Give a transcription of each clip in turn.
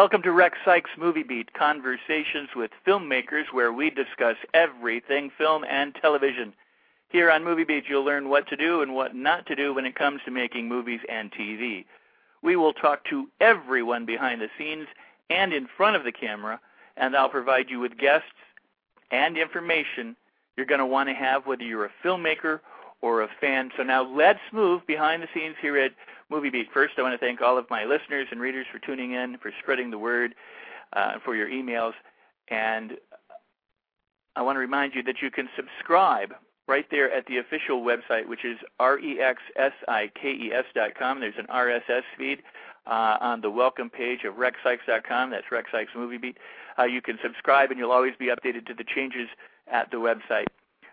Welcome to Rex Sikes Movie Beat, conversations with filmmakers where we discuss everything film and television. Here on Movie Beat, you'll learn what to do and what not to do when it comes to making movies and TV. We will talk to everyone behind the scenes and in front of the camera, and I'll provide you with guests and information you're going to want to have whether you're a filmmaker or a fan. So now let's move behind the scenes here at Movie Beat. First, I want to thank all of my listeners and readers for tuning in, for spreading the word, uh, for your emails, and I want to remind you that you can subscribe right there at the official website, which is rexsikes.com. There's an RSS feed uh, on the welcome page of rexsikes.com. That's Rex Sikes Movie Beat. Uh, you can subscribe, and you'll always be updated to the changes at the website.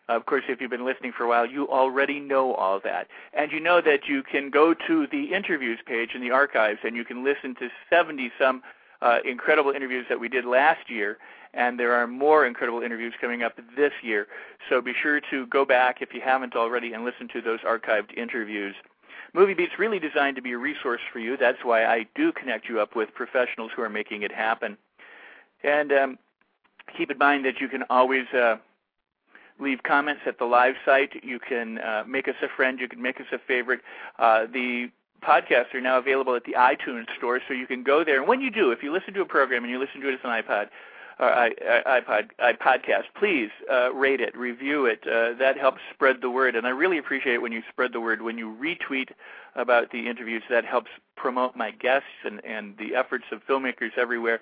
Of course, if you've been listening for a while, you already know all that. And you know that you can go to the interviews page in the archives and you can listen to 70 some uh, incredible interviews that we did last year. And there are more incredible interviews coming up this year. So be sure to go back if you haven't already and listen to those archived interviews. Movie Beat's really designed to be a resource for you. That's why I do connect you up with professionals who are making it happen. And um, keep in mind that you can always uh, leave comments at the live site. You can uh, make us a friend. You can make us a favorite. Uh, the podcasts are now available at the iTunes store, so you can go there. And when you do, if you listen to a program and you listen to it as an iPod, or iPod, iPodcast, please uh, rate it, review it. Uh, that helps spread the word, and I really appreciate it when you spread the word. When you retweet about the interviews, that helps promote my guests and, and the efforts of filmmakers everywhere.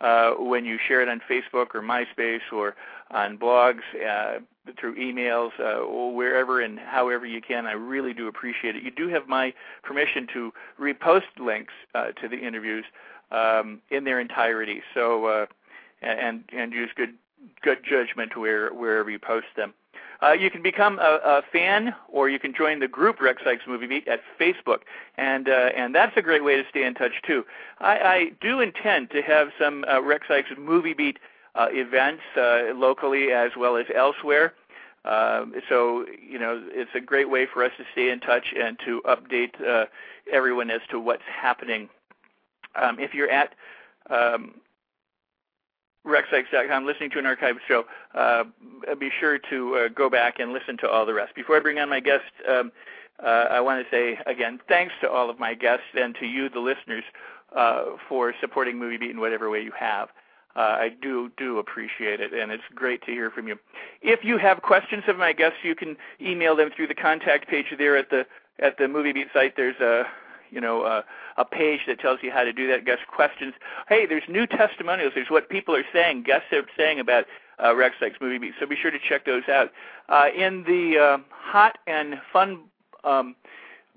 Uh, when you share it on Facebook or MySpace or on blogs, uh, through emails, uh, or wherever and however you can. I really do appreciate it. You do have my permission to repost links uh, to the interviews um, in their entirety. So uh, and and use good good judgment where wherever you post them. Uh, you can become a, a, fan, or you can join the group Rex Sikes Movie Beat at Facebook, and uh, and that's a great way to stay in touch too. I, I do intend to have some uh, Rex Sikes Movie Beat events uh, locally as well as elsewhere. Uh, so you know it's a great way for us to stay in touch and to update uh, everyone as to what's happening. Um, if you're at um, rexsikes.com listening to an archived show, uh, be sure to uh, go back and listen to all the rest. Before I bring on my guest, um, uh, I want to say again thanks to all of my guests and to you, the listeners, uh, for supporting Movie Beat in whatever way you have. Uh, I do do appreciate it, and it's great to hear from you. If you have questions of my guests, you can email them through the contact page there at the at the Movie Beat site. There's a you know a, a page that tells you how to do that. Guest questions. Hey, there's new testimonials. There's what people are saying. Guests are saying about uh, Rex Movie Beat. So be sure to check those out. Uh, in the uh, hot and fun um,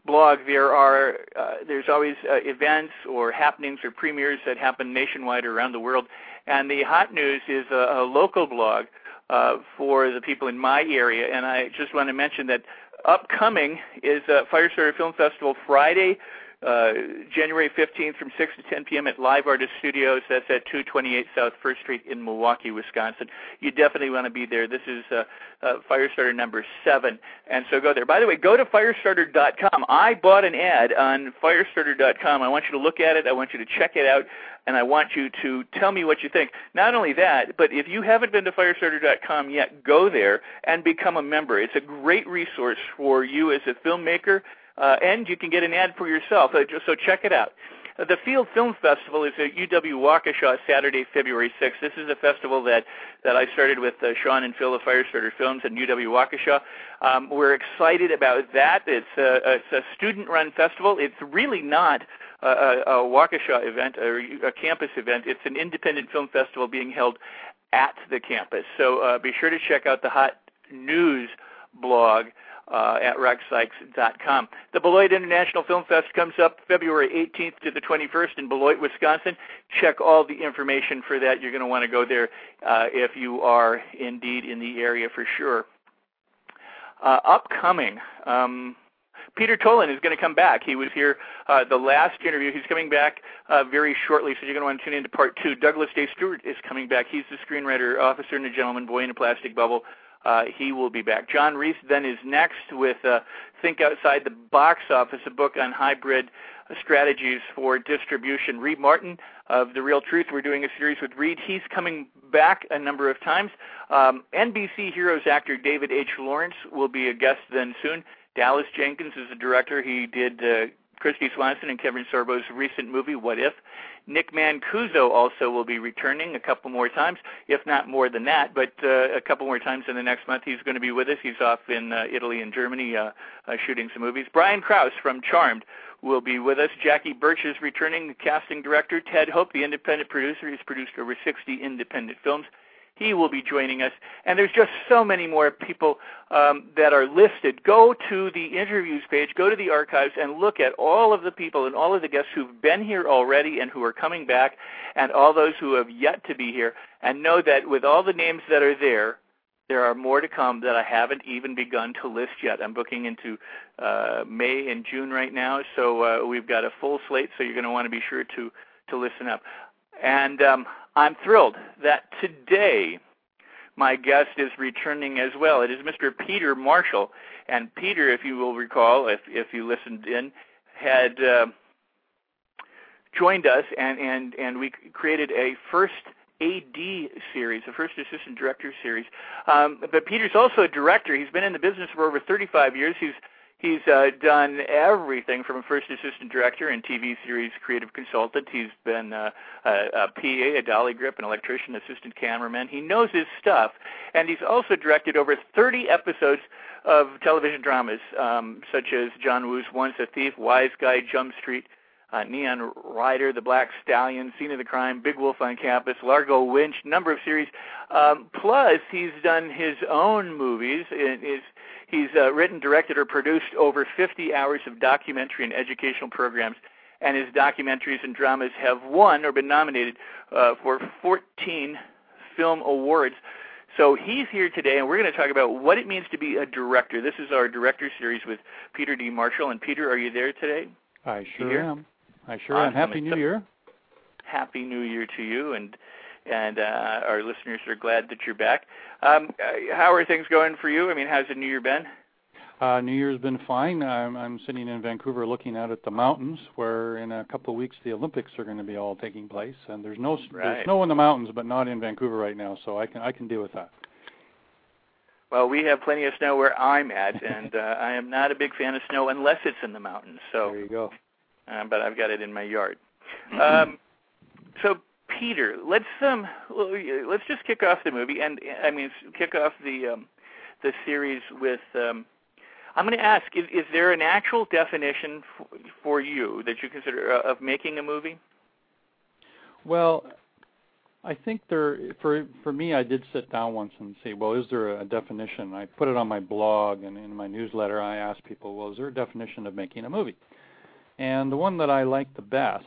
blog, there are uh, there's always uh, events or happenings or premieres that happen nationwide or around the world. And the hot news is a, a local blog uh, for the people in my area. And I just want to mention that upcoming is uh, Firestarter Film Festival Friday, uh, January 15th from 6 to 10 p.m. at Live Artist Studios. That's at 228 South First Street in Milwaukee, Wisconsin. You definitely want to be there. This is uh, uh, Firestarter number seven, and so go there. By the way, go to Firestarter.com. I bought an ad on Firestarter.com. I want you to look at it. I want you to check it out, and I want you to tell me what you think. Not only that, but if you haven't been to Firestarter.com yet, go there and become a member. It's a great resource for you as a filmmaker uh, and you can get an ad for yourself. Uh, so check it out. The Field Film Festival is at UW Waukesha Saturday, February 6th. This is a festival that, that I started with uh, Sean and Phil of Firestarter Films and UW Waukesha. Um, we're excited about that. It's a, it's a student-run festival. It's really not a, a, a Waukesha event or a campus event. It's an independent film festival being held at the campus. So uh, be sure to check out the Hot News blog uh, at rexsikes.com. The Beloit International Film Fest comes up February 18th to the 21st in Beloit, Wisconsin. Check all the information for that. You're going to want to go there uh, if you are indeed in the area for sure. Uh, upcoming. Um, Peter Tolan is going to come back. He was here uh, the last interview. He's coming back uh, very shortly, so you're going to want to tune into part two. Douglas Day Stewart is coming back. He's the screenwriter, officer, and a gentleman, boy in a plastic bubble. Uh, he will be back. Jon Reiss then is next with uh, Think Outside the Box Office, a book on hybrid strategies for distribution. Reed Martin of The Reel Truth, we're doing a series with Reed. He's coming back a number of times. Um, NBC Heroes actor David H. Lawrence will be a guest then soon. Dallas Jenkins is the director. He did uh, Kristy Swanson and Kevin Sorbo's recent movie, What If. Nick Mancuso also will be returning a couple more times, if not more than that, but uh, a couple more times in the next month. He's going to be with us. He's off in uh, Italy and Germany uh, uh, shooting some movies. Brian Krause from Charmed will be with us. Jackie Burch is returning, the casting director. Ted Hope, the independent producer, he's produced over 60 independent films he will be joining us. And there's just so many more people um, that are listed. Go to the interviews page, go to the archives, and look at all of the people and all of the guests who've been here already and who are coming back, and all those who have yet to be here. And know that with all the names that are there, there are more to come that I haven't even begun to list yet. I'm booking into uh, May and June right now, so uh, we've got a full slate. So you're going to want to be sure to to listen up. And um, I'm thrilled that today my guest is returning as well. It is Mr. Peter Marshall. And Peter, if you will recall, if, if you listened in, had uh, joined us and, and, and we created a first AD series, a first assistant director series. Um, but Peter's also a director. He's been in the business for over 35 years. He's He's uh, done everything from first assistant director and TV series creative consultant. He's been uh, a, a PA, a dolly grip, an electrician, assistant cameraman. He knows his stuff, and he's also directed over 30 episodes of television dramas, um, such as John Woo's Once a Thief, Wiseguy, Jump Street, uh, Neon Rider, The Black Stallion, Scene of the Crime, Big Wolf on Campus, Largo Winch, number of series. Um, plus, he's done his own movies. It is He's uh, written, directed, or produced over 50 hours of documentary and educational programs, and his documentaries and dramas have won or been nominated uh, for 14 film awards. So he's here today, and we're going to talk about what it means to be a director. This is our director series with Peter D. Marshall. And Peter, are you there today? I sure am. I sure awesome. am. Happy New Year. Happy New Year to you, and and uh, our listeners are glad that you're back. Um, uh, how are things going for you? I mean, how's the New Year been? Uh, New Year's been fine. I'm, I'm sitting in Vancouver looking out at the mountains, where in a couple of weeks the Olympics are going to be all taking place, and there's no right. there's snow in the mountains, but not in Vancouver right now, so I can I can deal with that. Well, we have plenty of snow where I'm at, and uh, I am not a big fan of snow unless it's in the mountains. So there you go. Uh, but I've got it in my yard. Um, so Peter, let's um let's just kick off the movie, and I mean kick off the um, the series with. Um, I'm going to ask: is, is there an actual definition for, for you that you consider uh, of making a movie? Well, I think there for for me, I did sit down once and say, well, is there a definition? I put it on my blog and in my newsletter. I asked people, well, is there a definition of making a movie? And the one that I like the best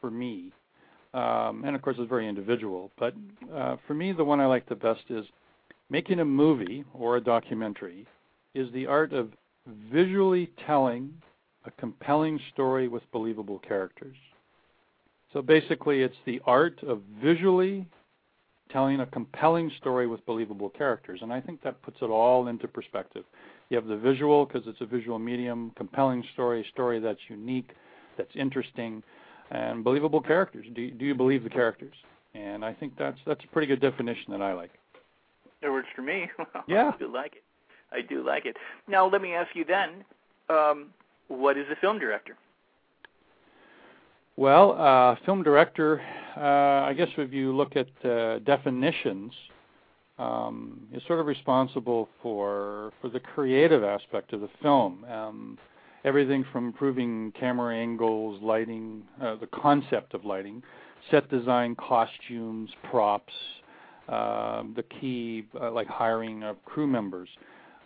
for me um, and of course it's very individual. But uh, for me, the one I like the best is making a movie or a documentary is the art of visually telling a compelling story with believable characters. So basically, it's the art of visually telling a compelling story with believable characters. And I think that puts it all into perspective. You have the visual because it's a visual medium, compelling story, story that's unique, that's interesting, and believable characters. Do do you believe the characters? And I think that's that's a pretty good definition that I like. It works for me. yeah, I do like it. I do like it. Now let me ask you then, um, what is a film director? Well, uh, film director, uh, I guess if you look at uh, definitions, um, is sort of responsible for for the creative aspect of the film. Um, everything from improving camera angles, lighting, uh, the concept of lighting, set design, costumes, props, uh, the key uh, like hiring of crew members,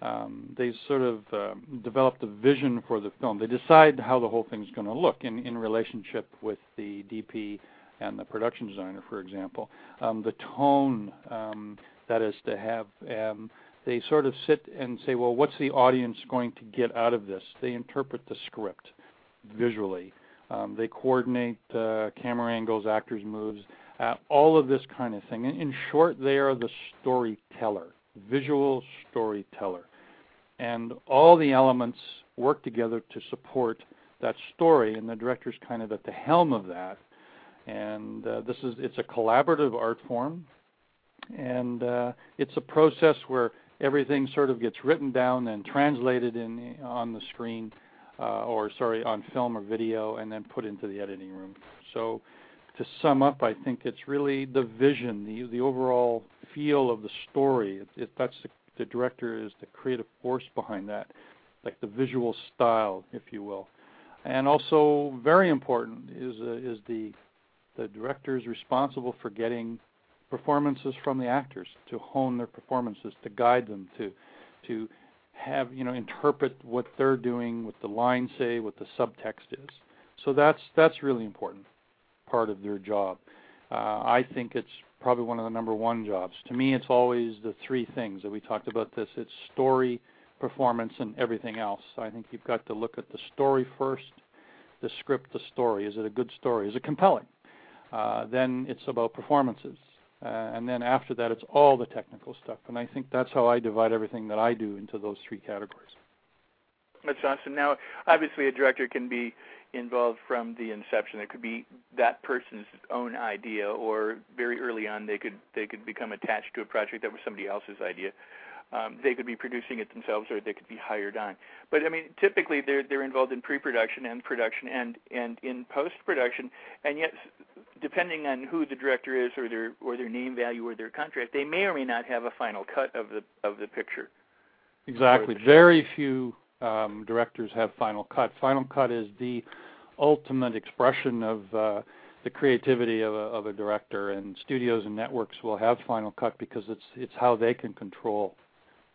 um, they sort of um, develop the vision for the film. They decide how the whole thing's going to look in, in relationship with the DP and the production designer, for example. Um, the tone um, that is to have, um, they sort of sit and say, well, what's the audience going to get out of this? They interpret the script visually. Um, they coordinate uh, camera angles, actors' moves, uh, all of this kind of thing. In, short, they are the storyteller, visual storyteller. And all the elements work together to support that story, and the director's kind of at the helm of that. And uh, this is it's a collaborative art form, and uh, it's a process where everything sort of gets written down and translated in on the screen, uh, or sorry, on film or video, and then put into the editing room. So, to sum up, I think it's really the vision, the the overall feel of the story. It, it, that's the, the director is the creative force behind that, like the visual style, if you will. And also, very important is uh, is the the director is responsible for getting performances from the actors to hone their performances, to guide them, to to have you know interpret what they're doing, what the lines say, what the subtext is. So that's that's really important part of their job. Uh, I think it's probably one of the number one jobs. To me, it's always the three things that we talked about. This it's story, performance, and everything else. I think you've got to look at the story first, the script, the story. Is it a good story? Is it compelling? Uh, then it's about performances. Uh, and then after that, it's all the technical stuff. And I think that's how I divide everything that I do into those three categories. That's awesome. Now, obviously, a director can be involved from the inception. It could be that person's own idea, or very early on, they could they could become attached to a project that was somebody else's idea. Um, they could be producing it themselves, or they could be hired on. But I mean, typically they're they're involved in pre-production and production and and in post-production, and yet depending on who the director is or their or their name value or their contract, they may or may not have a final cut of the of the picture. Exactly. Very few um, directors have final cut. Final cut is the ultimate expression of uh, the creativity of a, of a director, and studios and networks will have final cut because it's it's how they can control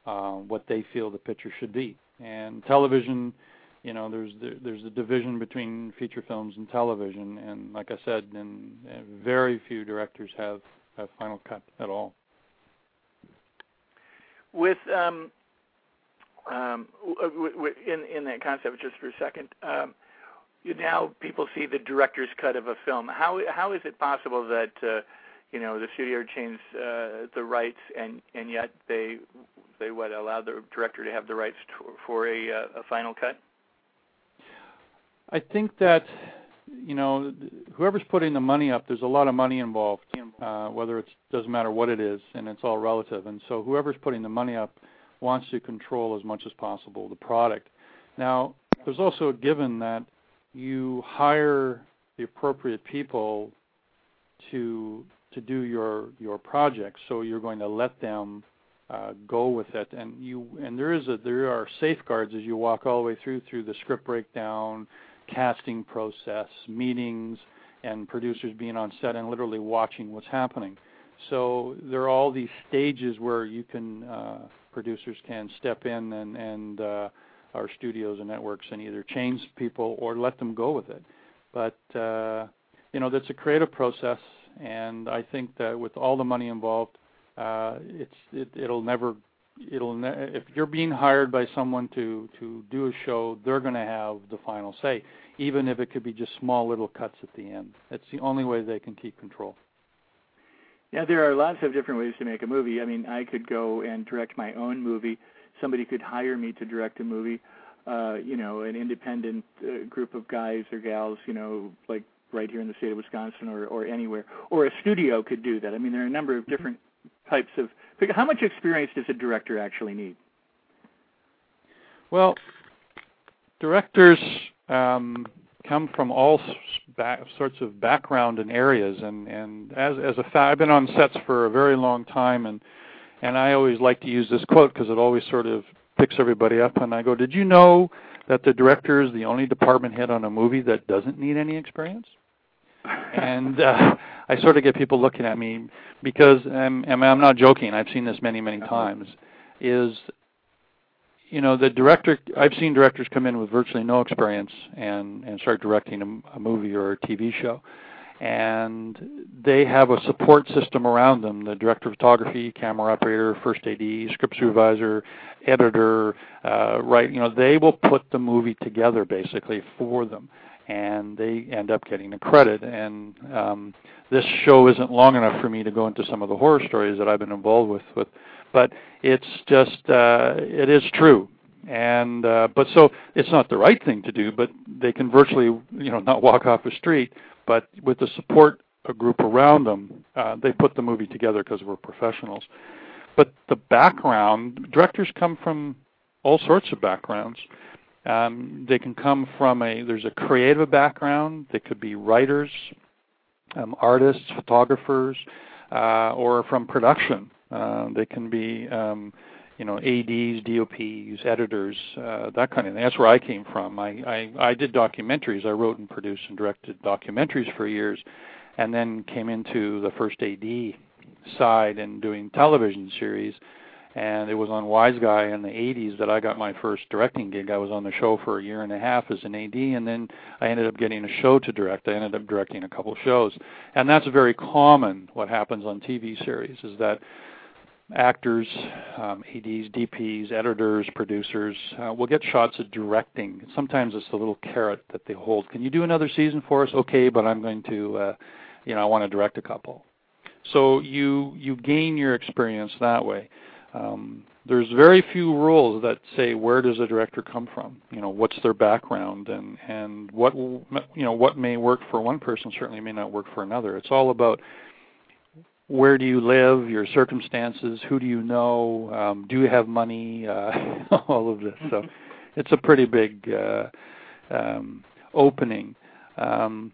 uh, what they feel the picture should be. And television you know there's there's a division between feature films and television and like i said and, very few directors have have final cut at all. With um um in in that concept just for a second um you now people see the director's cut of a film. How how is it possible that uh you know the studio changed uh, the rights and and yet they they what allow the director to have the rights to, for a uh, a final cut I think that you know whoever's putting the money up, there's a lot of money involved. Uh, whether it doesn't matter what it is, and it's all relative. And so whoever's putting the money up wants to control as much as possible the product. Now, there's also a given that you hire the appropriate people to to do your your project. So you're going to let them uh, go with it, and you and there is a there are safeguards as you walk all the way through through the script breakdown, casting process, meetings, and producers being on set and literally watching what's happening. So there are all these stages where you can uh, producers can step in and and uh, our studios and networks and either change people or let them go with it. But uh, you know that's a creative process, and I think that with all the money involved, uh, it's it, it'll never it'll ne- if you're being hired by someone to to do a show, they're going to have the final say, even if it could be just small little cuts at the end. That's the only way they can keep control. Yeah, there are lots of different ways to make a movie. I mean, I could go and direct my own movie. Somebody could hire me to direct a movie. Uh, you know, an independent uh, group of guys or gals, you know, like right here in the state of Wisconsin or or anywhere. Or a studio could do that. I mean, there are a number of different types of how much experience does a director actually need? Well, directors um, come from all sorts of background and areas, and and as as a fact, I've been on sets for a very long time, and and I always like to use this quote because it always sort of picks everybody up. And I go, "Did you know that the director is the only department head on a movie that doesn't need any experience?" and uh, I sort of get people looking at me because um, and I'm not joking. I've seen this many, many times. Is you know, the director. I've seen directors come in with virtually no experience and and start directing a, a movie or a TV show, and they have a support system around them: the director of photography, camera operator, first AD, script supervisor, editor. Uh, right, you know, they will put the movie together basically for them and they end up getting the credit. And um, this show isn't long enough for me to go into some of the horror stories that I've been involved with, with but it's just uh, it is true. And uh, but so it's not the right thing to do, but they can virtually you know not walk off the street, but with the support a group around them, uh, they put the movie together because we're professionals. But the background directors come from all sorts of backgrounds. Um, they can come from a there's a creative background. They could be writers, um, artists, photographers, uh, or from production. Uh, they can be um, you know ads, DOPs, editors, uh, that kind of thing. That's where I came from. I, I I did documentaries. I wrote and produced and directed documentaries for years, and then came into the first AD side and doing television series and it was on Wiseguy in the 80s that I got my first directing gig. I was on the show for a year and a half as an AD, and then I ended up getting a show to direct. I ended up directing a couple shows, and that's very common. What happens on TV series is that actors, um, ADs, DPs, editors, producers uh, will get shots at directing. Sometimes it's the little carrot that they hold. Can you do another season for us? Okay, but I'm going to, uh, you know, I want to direct a couple. So you you gain your experience that way. Um, there's very few rules that say where does a director come from. You know, what's their background and and what you know what may work for one person certainly may not work for another. It's all about where do you live, your circumstances, who do you know, um, do you have money, uh, all of this. So it's a pretty big uh, um, opening. Um,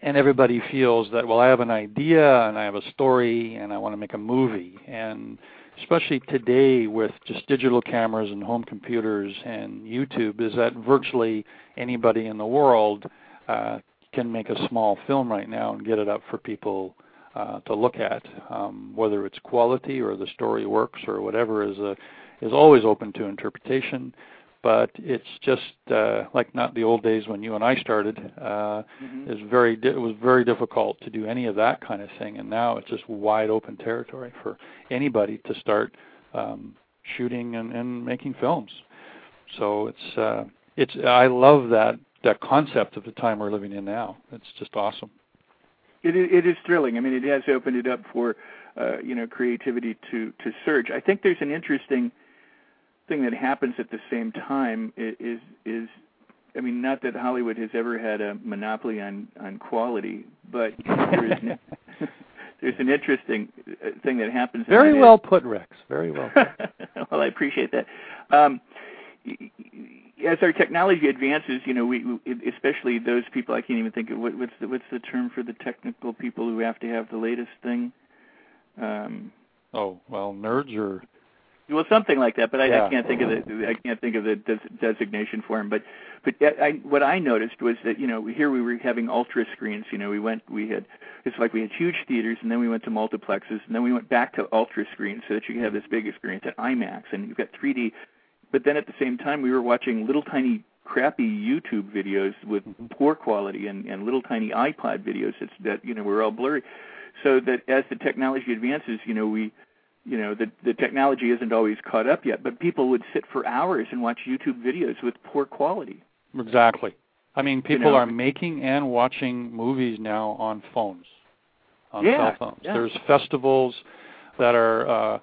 and everybody feels that well, I have an idea and I have a story and I want to make a movie and especially today with just digital cameras and home computers and YouTube, is that virtually anybody in the world uh, can make a small film right now and get it up for people uh, to look at. Um, whether it's quality or the story works or whatever is a, is always open to interpretation but it's just uh, like not the old days when you and I started. Uh, mm-hmm. It's very di- it was very difficult to do any of that kind of thing, and now it's just wide open territory for anybody to start um, shooting and, and making films. So it's uh, it's I love that that concept of the time we're living in now. It's just awesome. It it is thrilling. I mean, it has opened it up for uh, you know creativity to to surge. I think there's an interesting thing that happens at the same time is is I mean, not that Hollywood has ever had a monopoly on on quality, but there's an, there's an interesting uh, thing that happens. Very well put, Rex. Very well put. well, I appreciate that. Um, as our technology advances, you know, we, especially those people I can't even think of what, what's the what's the term for the technical people who have to have the latest thing. Um, oh well, nerds or well, something like that, but I, yeah. I can't think of the I can't think of the des- designation for him. But but I, what I noticed was that you know here we were having ultra screens. You know, we went we had it's like we had huge theaters, and then we went to multiplexes, and then we went back to ultra screens so that you could have this big experience at IMAX, and you've got 3D. But then at the same time, we were watching little tiny crappy YouTube videos with mm-hmm. poor quality and, and little tiny iPod videos that, that you know were all blurry. So that as the technology advances, you know we you know the the technology isn't always caught up yet, but people would sit for hours and watch YouTube videos with poor quality. Exactly. I mean, people you know, are making and watching movies now on phones, on yeah, cell phones. Yeah. There's festivals that are uh,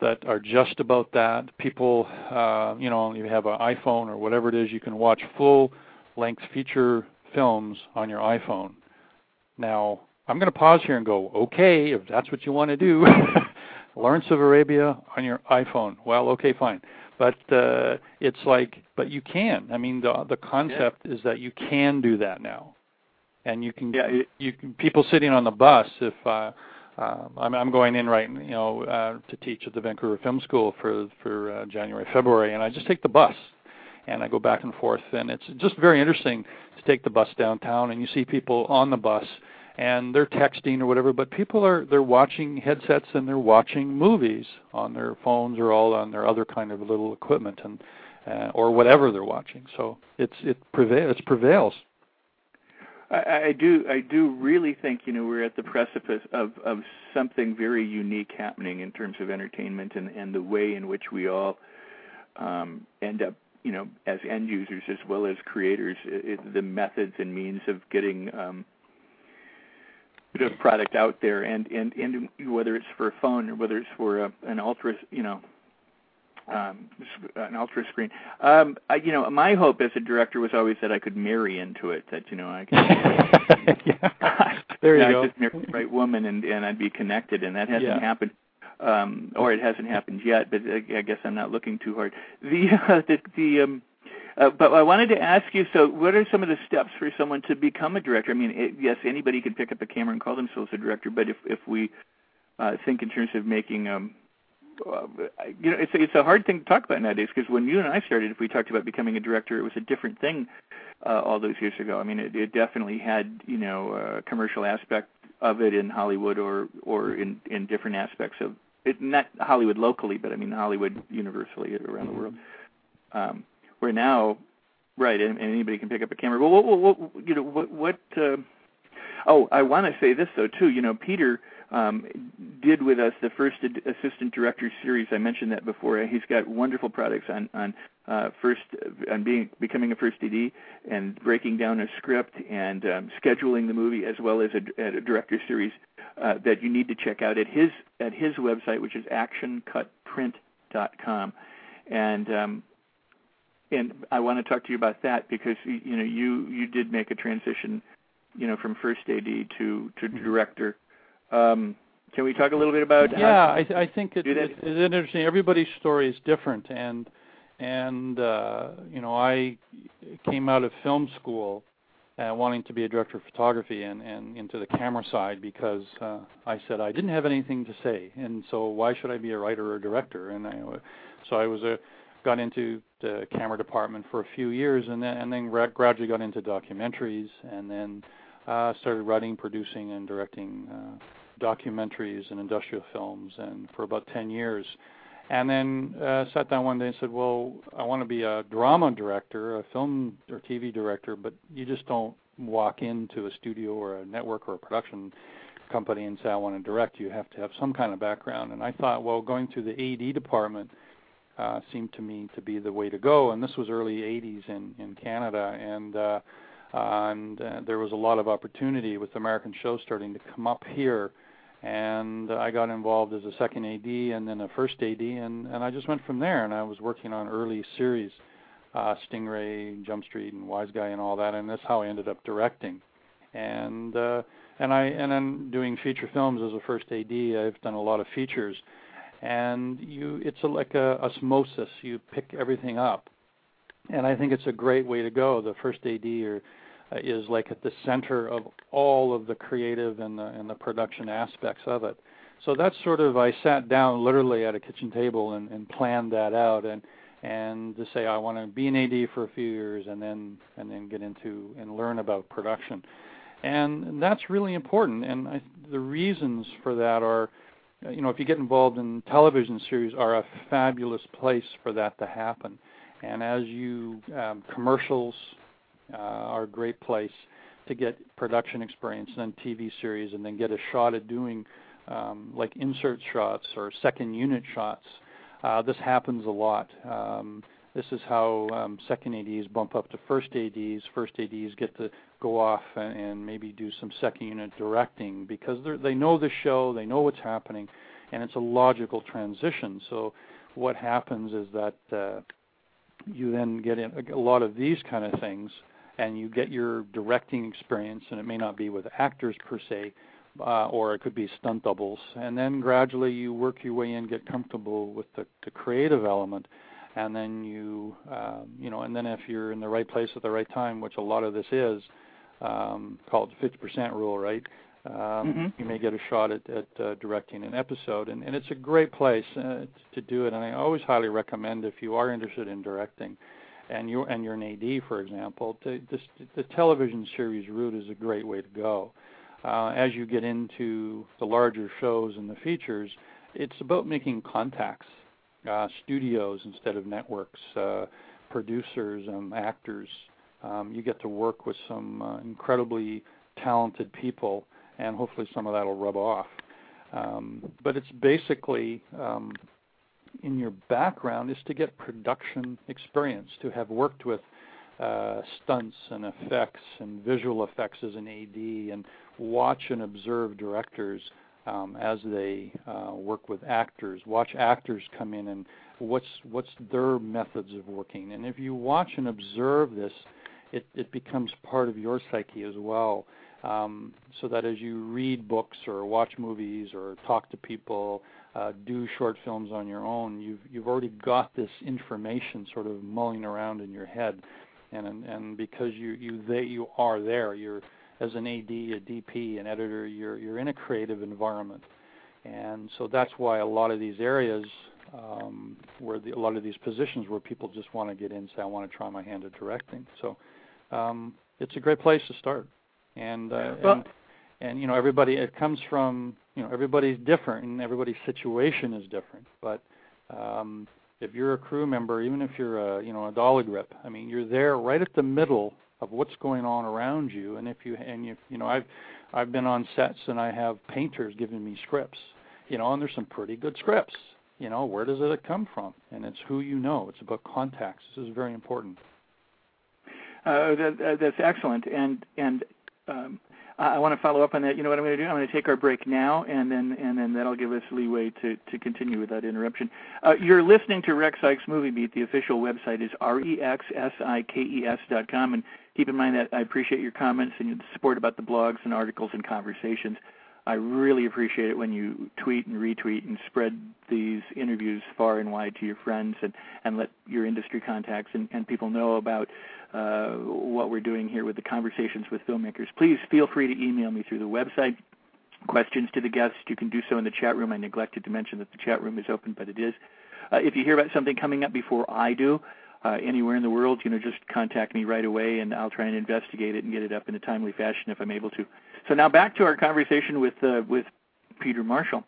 that are just about that. People, uh, you know, you have an iPhone or whatever it is, you can watch full-length feature films on your iPhone. Now, I'm going to pause here and go, okay, if that's what you want to do. Lawrence of Arabia on your iPhone. Well, okay, fine. But uh, it's like, but you can. I mean, the the concept yeah. is that you can do that now, and you can. Yeah, it, you can, people sitting on the bus. If uh, uh, I'm, I'm going in right, you know, uh, to teach at the Vancouver Film School for for uh, January, February, and I just take the bus, and I go back and forth, and it's just very interesting to take the bus downtown, and you see people on the bus and they're texting or whatever. But people are they're watching headsets and they're watching movies on their phones or all on their other kind of little equipment and uh, or whatever they're watching. So it's it prevails. It prevails. I, I do I do really think you know we're at the precipice of of something very unique happening in terms of entertainment and and the way in which we all um, end up you know as end users as well as creators it, the methods and means of getting um, product out there and and and whether it's for a phone or whether it's for a, an ultra you know um, an ultra screen. Um, I, you know, my hope as a director was always that I could marry into it. That you know, I could. yeah. there you, go. Just marry the right woman, and and I'd be connected, and that hasn't yeah. happened. Um, or it hasn't happened yet, but I guess I'm not looking too hard. The uh, the, the um, uh, but I wanted to ask you. So, what are some of the steps for someone to become a director? I mean, it, yes, anybody can pick up a camera and call themselves a director, but if if we uh, think in terms of making um, uh, you know, it's it's a hard thing to talk about nowadays because when you and I started, if we talked about becoming a director, it was a different thing uh, all those years ago. I mean, it, it definitely had you know a commercial aspect of it in Hollywood or or in in different aspects of it, not Hollywood locally, but I mean Hollywood universally around the world. Um, where now, right, and, and anybody can pick up a camera. Well, what, what, what you know, what what? Uh, oh, I want to say this though too. You know, Peter um, did with us the first ad- assistant director series. I mentioned that before. He's got wonderful products on on uh, first on being becoming a first AD and breaking down a script and um, scheduling the movie as well as a, a director series uh, that you need to check out at his at his website, which is actioncutprint.com. And um, and I want to talk to you about that because you know you you did make a transition, you know, from first AD to to Mm-hmm. director. Um, can we talk a little bit about? Yeah, I, th- I think it, it, it's interesting. Everybody's story is different, and and uh, you know, I came out of film school uh, wanting to be a director of photography and and into the camera side because uh, I said I didn't have anything to say, and so why should I be a writer or a director? And I, so I was a got into the camera department for a few years, and then and then gra- gradually got into documentaries, and then uh, started writing, producing, and directing uh, documentaries and industrial films, and for about 10 years. And then uh, sat down one day and said, "Well, I want to be a drama director, a film or TV director, but you just don't walk into a studio or a network or a production company and say I want to direct. You have to have some kind of background." And I thought, well, going through the AD department uh, seemed to me to be the way to go. And this was early 80s in in Canada, and uh, and uh, there was a lot of opportunity with American shows starting to come up here. And I got involved as a second AD and then a first AD, and and I just went from there. And I was working on early series, uh, Stingray, Jump Street, and Wiseguy, and all that. And that's how I ended up directing. And uh, and I and then doing feature films as a first AD. I've done a lot of features, and you it's a, like a osmosis. You pick everything up, and I think it's a great way to go. The first AD or uh, is like at the center of all of the creative and the and the production aspects of it. So that's sort of I sat down literally at a kitchen table and, and planned that out and and to say I want to be an AD for a few years and then and then get into and learn about production. And that's really important. And I, the reasons for that are, you know, if you get involved in television series, are a fabulous place for that to happen. And as you um, commercials uh, are a great place to get production experience, and then TV series, and then get a shot at doing um, like insert shots or second unit shots. Uh, this happens a lot. Um, this is how um, second ADs bump up to first ADs. First ADs get to go off and, and maybe do some second unit directing because they know the show, they know what's happening, and it's a logical transition. So what happens is that uh, you then get in a lot of these kind of things and you get your directing experience, and it may not be with actors per se, uh, or it could be stunt doubles, and then gradually you work your way in, get comfortable with the, the creative element, and then you, um, you know, and then if you're in the right place at the right time, which a lot of this is, um, called the 50% rule, right? Um, mm-hmm. You may get a shot at, at uh, directing an episode, and, and it's a great place uh, to do it. And I always highly recommend if you are interested in directing and you're and you're an AD, for example, to, this, the television series route is a great way to go. uh, as you get into the larger shows and the features, it's about making contacts, uh, studios instead of networks, uh, producers, and actors. Um, you get to work with some uh, incredibly talented people, and hopefully some of that will rub off. Um, but it's basically um, in your background is to get production experience, to have worked with uh, stunts and effects and visual effects as an AD, and watch and observe directors um, as they uh, work with actors. Watch actors come in and what's what's their methods of working. And if you watch and observe this, it, it becomes part of your psyche as well. Um, so that as you read books or watch movies or talk to people, uh, do short films on your own, you've you've already got this information sort of mulling around in your head, and and, and because you you they you are there, you're as an AD, a DP, an editor, you're you're in a creative environment, and so that's why a lot of these areas um, where the, a lot of these positions where people just want to get in, say I want to try my hand at directing. So um, it's a great place to start. And uh, well, and, and you know everybody it comes from you know everybody's different and everybody's situation is different. But um, if you're a crew member even if you're a you know a dolly grip i mean you're there right at the middle of what's going on around you. And if you and you you know i've i've been on sets and i have painters giving me scripts you know and there's some pretty good scripts. You know where does it come from? And it's who you know. It's about contacts. This is very important uh, that, uh, that's excellent and and um, I want to follow up on that. You know what I'm going to do? I'm going to take our break now, and then and then that'll give us leeway to, to continue without interruption. Uh, you're listening to Rex Sikes Movie Beat. The official website is rexsikes dot com, and keep in mind that I appreciate your comments and your support about the blogs and articles and conversations. I really appreciate it when you tweet and retweet and spread these interviews far and wide to your friends and, and let your industry contacts and, and people know about uh, what we're doing here with the conversations with filmmakers. Please feel free to email me through the website. Questions to the guests, you can do so in the chat room. I neglected to mention that the chat room is open, but it is. Uh, if you hear about something coming up before I do, uh, anywhere in the world, you know, just contact me right away, and I'll try and investigate it and get it up in a timely fashion if I'm able to. So now back to our conversation with uh, with Peter Marshall.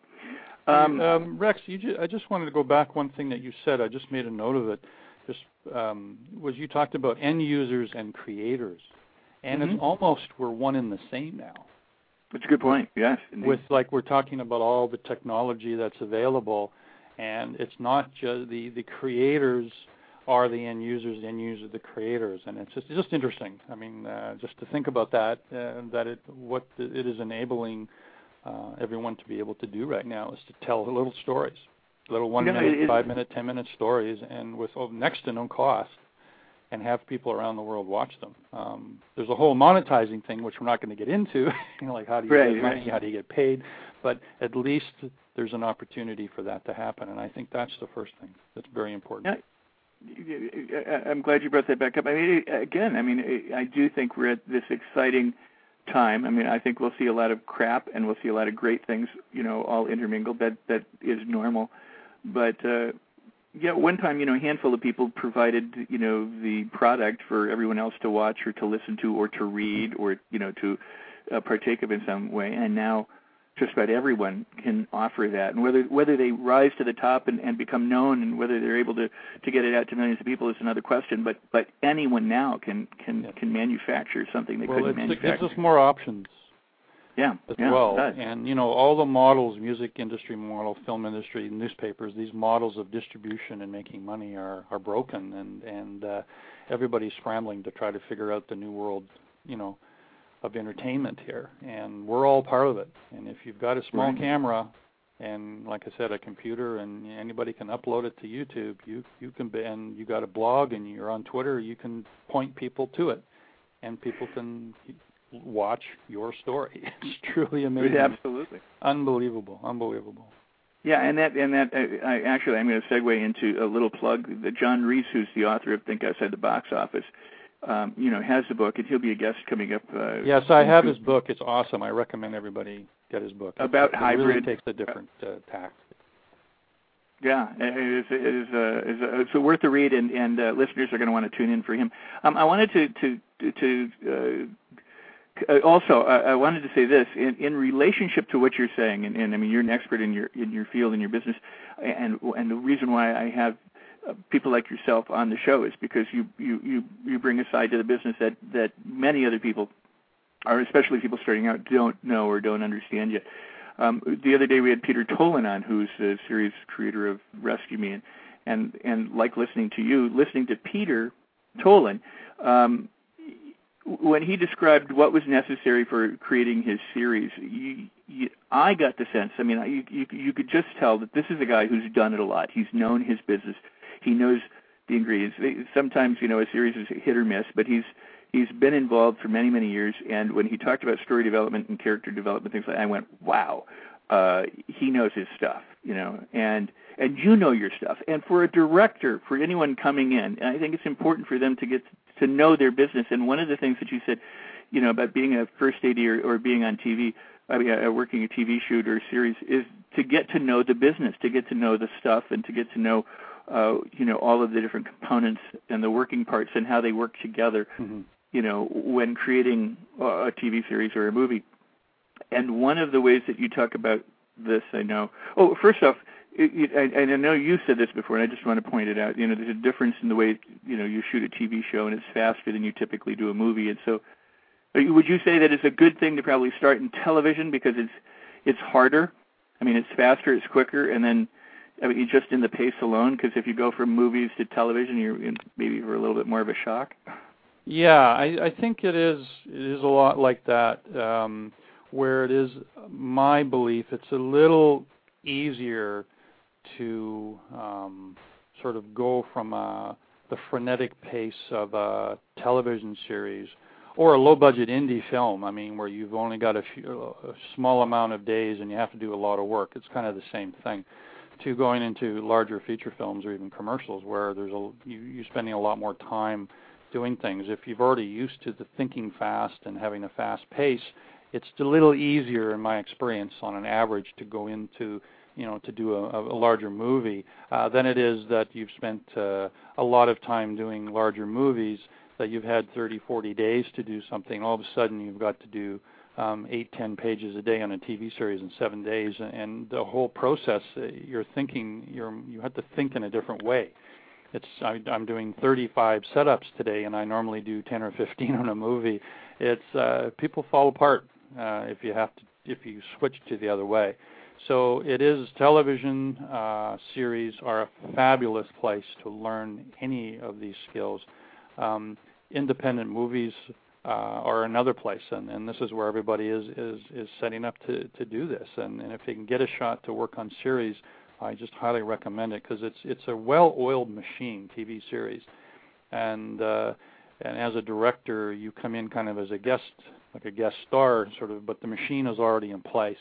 Um, um, Rex, just, I just wanted to go back one thing that you said. I just made a note of it. Just um, was you talked about end users and creators, and mm-hmm. it's almost we're one in the same now. That's a good point. Yes, indeed. with like we're talking about all the technology that's available, and it's not just the the creators are the end users, the end users the creators, and it's just it's just interesting. I mean, uh, just to think about that, uh, that it what it is enabling uh, everyone to be able to do right now is to tell little stories, little one minute, it, five minute, ten minute stories, and with oh, next to no cost, and have people around the world watch them. Um, there's a whole monetizing thing which we're not going to get into, you know, like how do you right, get money, how do you get paid, but at least there's an opportunity for that to happen, and I think that's the first thing that's very important. Yeah I'm glad you brought that back up. I mean, again, I mean, I do think we're at this exciting time. I mean, I think we'll see a lot of crap and we'll see a lot of great things, you know, all intermingled. That that is normal. But uh yeah, one time, you know, a handful of people provided, you know, the product for everyone else to watch or to listen to or to read or, you know, to uh, partake of in some way. And now just about everyone can offer that, and whether whether they rise to the top and, and become known, and whether they're able to to get it out to millions of people is another question. But but anyone now can can yeah. can manufacture something they well, couldn't manufacture. It gives us more options. Yeah, as yeah, well, and you know all the models, music industry model, film industry, newspapers, these models of distribution and making money are are broken, and and uh, everybody's scrambling to try to figure out the new world, you know, of entertainment here, and we're all part of it. And if you've got a small right. camera, and like I said, a computer, and anybody can upload it to YouTube, you you can be, and you got a blog, and you're on Twitter, you can point people to it, and people can watch your story. It's truly amazing. Absolutely. Unbelievable. Unbelievable. Yeah, and that and that uh, I, actually I'm going to segue into a little plug. The Jon Reiss, who's the author of Think Outside the Box Office, um, you know, has the book, and he'll be a guest coming up. Uh, yes, I have his book. It's awesome. I recommend everybody get his book. About it, hybrid. It really takes a different uh, tack. Yeah, it is. It is. Uh, is uh, it's worth a read, and and uh, listeners are going to want to tune in for him. Um, I wanted to to to uh, uh, also uh, I wanted to say this in, in relationship to what you're saying, and, and I mean you're an expert in your in your field in your business, and and the reason why I have uh, people like yourself on the show is because you you you you bring a side to the business that that many other people, or especially people starting out, don't know or don't understand yet. Um, the other day we had Peter Tolan on, who's the series creator of Rescue Me, and and, and like listening to you, listening to Peter Tolan. Um, when he described what was necessary for creating his series, you, you, I got the sense. I mean, you, you, you could just tell that this is a guy who's done it a lot. He's known his business. He knows the ingredients. Sometimes, you know, a series is hit or miss, but he's he's been involved for many, many years. And when he talked about story development and character development, things like, that, I went, wow, uh, he knows his stuff, you know. And and you know your stuff. And for a director, for anyone coming in, I think it's important for them to get to know their business. And one of the things that you said, you know, about being a first AD or, or being on TV, I mean, uh, working a TV shoot or a series, is to get to know the business, to get to know the stuff, and to get to know, uh, you know, all of the different components and the working parts and how they work together. Mm-hmm. You know, when creating a TV series or a movie. And one of the ways that you talk about this, I know. Oh, first off, it, it, and I know you said this before, and I just want to point it out. You know, there's a difference in the way you know you shoot a TV show, and it's faster than you typically do a movie. And so, would you say that it's a good thing to probably start in television because it's it's harder? I mean, it's faster, it's quicker, and then I mean, just in the pace alone. Because if you go from movies to television, you're in maybe for a little bit more of a shock. Yeah, I, I think it is. It is a lot like that. Um, where it is my belief, it's a little easier to um, sort of go from uh, the frenetic pace of a television series or a low budget indie film. I mean, where you've only got a, few, a small amount of days and you have to do a lot of work. It's kind of the same thing. To going into larger feature films or even commercials, where there's a you, you're spending a lot more time doing things. If you've already used to the thinking fast and having a fast pace, it's a little easier, in my experience, on an average, to go into you know to do a, a larger movie uh, than it is that you've spent uh, a lot of time doing larger movies that you've had 30 40 days to do something all of a sudden you've got to do um, eight ten pages a day on a TV series in seven days and the whole process uh, you're thinking you're you have to think in a different way. It's I, I'm doing 35 setups today and I normally do 10 or 15 on a movie. It's uh, people fall apart uh, if you have to if you switch to the other way. So it is television uh, series are a fabulous place to learn any of these skills. Um, independent movies uh, are another place, and, and this is where everybody is is is setting up to to do this. And, and if they can get a shot to work on series, I just highly recommend it because it's it's a well-oiled machine TV series, and uh, and as a director, you come in kind of as a guest, like a guest star, sort of, but the machine is already in place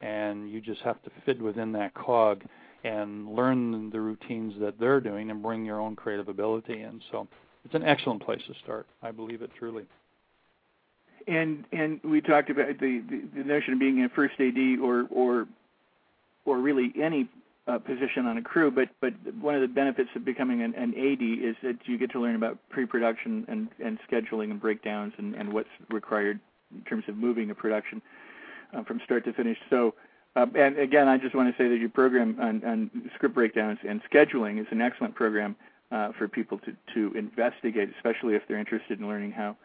and you just have to fit within that cog and learn the routines that they're doing and bring your own creative ability in. So it's an excellent place to start. I believe it truly. And and we talked about the the, the notion of being a first AD or or or really any uh, position on a crew, but but one of the benefits of becoming an, an AD is that you get to learn about pre-production and, and scheduling and breakdowns and, and what's required in terms of moving a production uh, from start to finish. So, uh, and again, I just want to say that your program on, on script breakdowns and scheduling is an excellent program uh, for people to, to investigate, especially if they're interested in learning how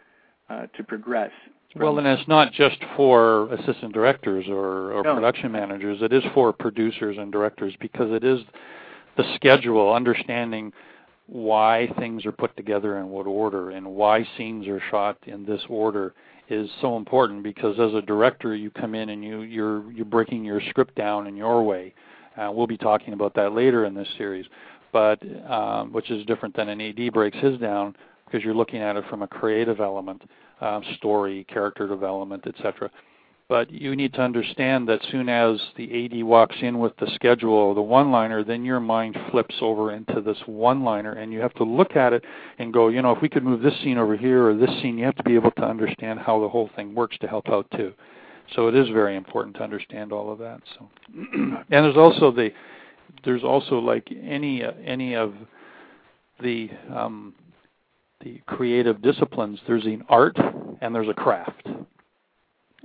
uh, to progress. Well, and it's not just for assistant directors or, or no. production managers. It is for producers and directors because it is the schedule, understanding why things are put together in what order and why scenes are shot in this order is so important because as a director you come in and you you're you're breaking your script down in your way. Uh, we'll be talking about that later in this series, but um, which is different than an AD breaks his down because you're looking at it from a creative element, um, story, character development, etc. But you need to understand that soon as the AD walks in with the schedule or the one-liner, then your mind flips over into this one-liner, and you have to look at it and go, you know, if we could move this scene over here or this scene, you have to be able to understand how the whole thing works to help out too. So it is very important to understand all of that. So, and there's also the there's also like any any of the um, the creative disciplines. There's an art and there's a craft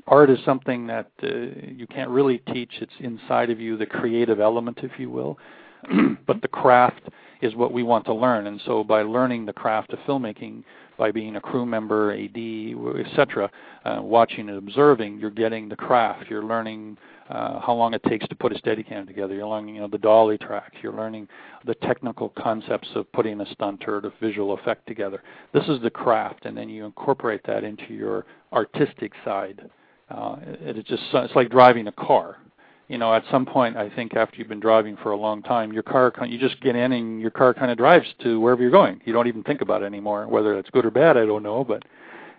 art is something that uh, you can't really teach. It's inside of you, the creative element, if you will. but the craft is what we want to learn. And so by learning the craft of filmmaking, by being a crew member, AD, etc., uh, watching and observing, you're getting the craft. You're learning uh, how long it takes to put a Steadicam together. You're learning, you know, the dolly track. You're learning the technical concepts of putting a stunt or the visual effect together. This is the craft, and then you incorporate that into your artistic side. Uh, it, it's just it's like driving a car you know, at some point, I think after you've been driving for a long time, your car, you just get in and your car kind of drives to wherever you're going. You don't even think about it anymore. Whether it's good or bad, I don't know, but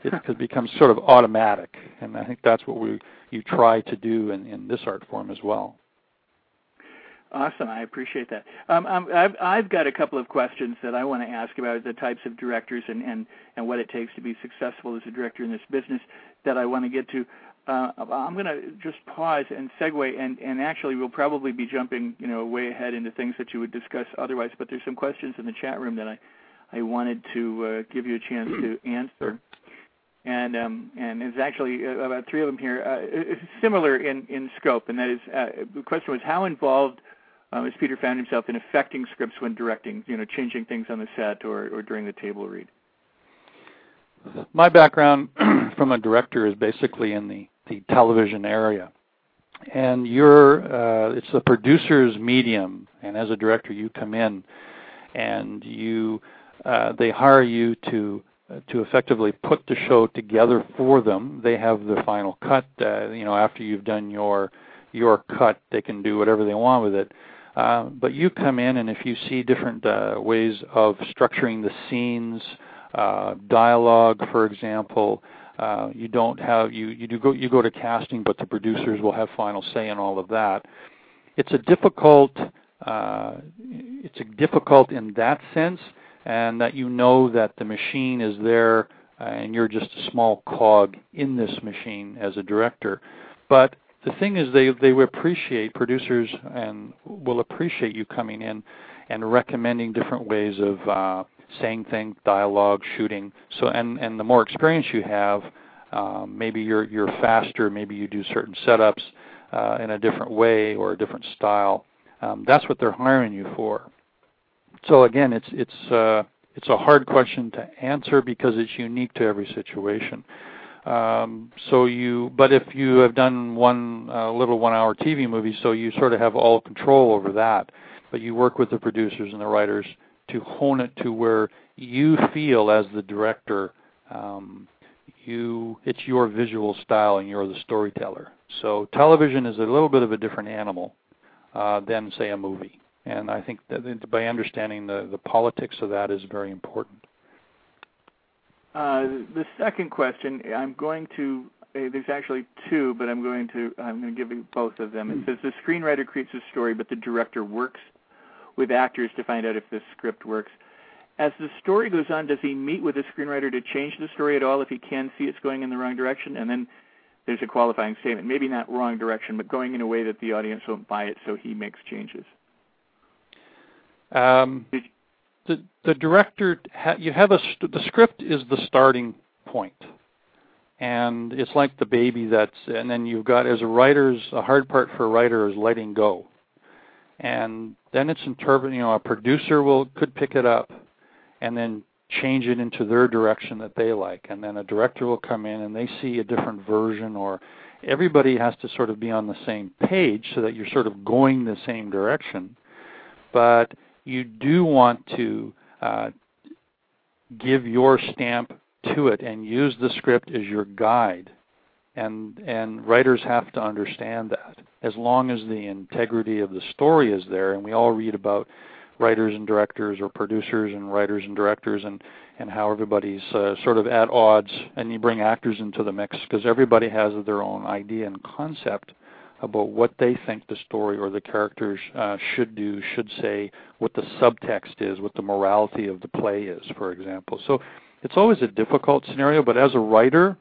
it becomes sort of automatic. And I think that's what we you try to do in, in this art form as well. Awesome, I appreciate that. Um, um, I've, I've got a couple of questions that I want to ask about the types of directors and, and, and what it takes to be successful as a director in this business that I want to get to uh, I'm going to just pause and segue, and, and actually we'll probably be jumping, you know, way ahead into things that you would discuss otherwise. But there's some questions in the chat room that I, I wanted to uh, give you a chance to answer, and um, and it's actually uh, about three of them here, uh, similar in in scope, and that is uh, the question was how involved um, has Peter found himself in affecting scripts when directing, you know, changing things on the set or or during the table read. My background from a director is basically in the the television area. And you're, uh, it's the producer's medium, and as a director, you come in and you, uh, they hire you to to effectively put the show together for them. They have the final cut. Uh, you know, after you've done your your cut, they can do whatever they want with it. Uh, but you come in, and if you see different uh, ways of structuring the scenes, uh, dialogue, for example, uh, you don't have you you do go you go to casting, but the producers will have final say in all of that. It's a difficult uh, it's a difficult in that sense, and that you know that the machine is there, uh, and you're just a small cog in this machine as a director. But the thing is, they they appreciate producers and will appreciate you coming in and recommending different ways of uh, saying things, dialogue, shooting. So and and the more experience you have, um, maybe you're you're faster. Maybe you do certain setups uh, in a different way or a different style. Um, that's what they're hiring you for. So again, it's it's uh, it's a hard question to answer because it's unique to every situation. Um, so you, but if you have done one uh, little one-hour TV movie, so you sort of have all control over that. But you work with the producers and the writers to hone it to where you feel as the director um, you it's your visual style and you're the storyteller. So television is a little bit of a different animal uh, than say a movie, and I think that by understanding the the politics of that is very important. Uh, the second question, I'm going to. Uh, there's actually two, but I'm going to I'm going to give you both of them. It says the screenwriter creates a story, but the director works with actors to find out if this script works. As the story goes on, does he meet with the screenwriter to change the story at all if he can see it's going in the wrong direction? And then there's a qualifying statement, maybe not wrong direction, but going in a way that the audience won't buy it, so he makes changes. Um, the the director, ha- you have a st- the script is the starting point. point, and it's like the baby that's, and then you've got as a writer's a hard part for a writer is letting go and then it's interpreted. You know, a producer will could pick it up, and then change it into their direction that they like, and then a director will come in and they see a different version, or everybody has to sort of be on the same page so that you're sort of going the same direction. But you do want to uh, give your stamp to it and use the script as your guide and and writers have to understand that as long as the integrity of the story is there and we all read about writers and directors or producers and writers and directors and and how everybody's uh, sort of at odds and you bring actors into the mix because everybody has their own idea and concept about what they think the story or the characters uh, should do, should say, what the subtext is, what the morality of the play is, for example. So it's always a difficult scenario, but as a writer,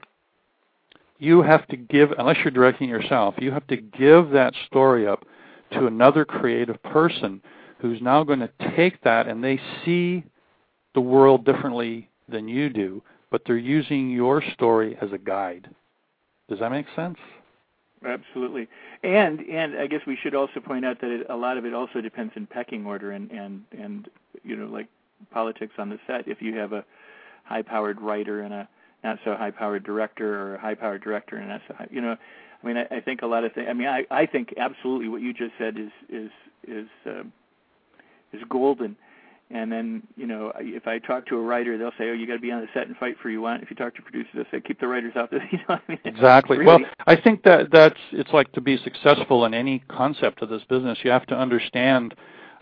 you have to give, unless you're directing yourself, you have to give that story up to another creative person who's now going to take that and they see the world differently than you do, but they're using your story as a guide. Does that make sense? Absolutely, and and I guess we should also point out that it, a lot of it also depends in pecking order and and and you know like politics on the set. If you have a high-powered writer and a not so high-powered director, or a high-powered director and not so high, you know, I mean, I, I think a lot of things. I mean, I I think absolutely what you just said is is is uh, is golden. And then, you know, if I talk to a writer, they'll say, "Oh, you got to be on the set and fight for you want." If you talk to producers, they'll say, "Keep the writers out." There. You know, I mean, exactly. Really, well, I think that that's it's like to be successful in any concept of this business, you have to understand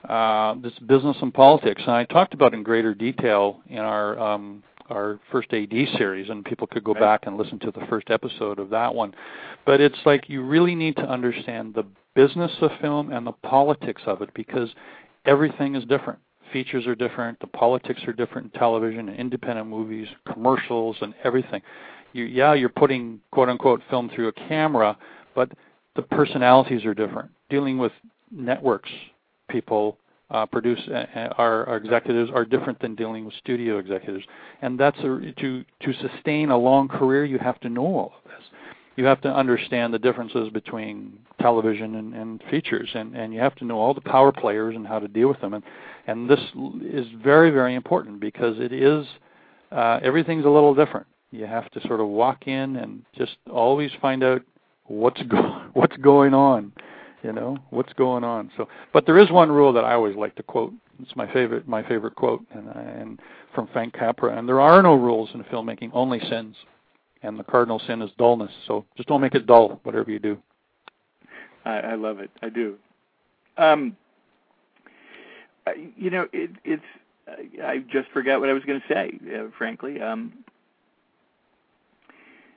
uh, this business and politics. And I talked about in greater detail in our um, our first AD series, and people could go Right. back and listen to the first episode of that one. But it's like you really need to understand the business of film and the politics of it because everything is different. Features are different, the politics are different in television and independent movies, commercials, and everything. You, yeah, you're putting quote unquote film through a camera, but the personalities are different. Dealing with networks, people uh, produce uh, our, our executives are different than dealing with studio executives, and that's a, to to sustain a long career. You have to know all of this. You have to understand the differences between television and, and features, and, and you have to know all the power players and how to deal with them. And and this is very very important because it is uh, everything's a little different. You have to sort of walk in and just always find out what's go- what's going on you know what's going on so but there is one rule that i always like to quote it's my favorite my favorite quote and, and from frank capra and there are no rules in filmmaking only sins and the cardinal sin is dullness so just don't make it dull whatever you do I, I love it. I do. Um, you know, it, it's. I just forgot what I was going to say. Uh, frankly, um,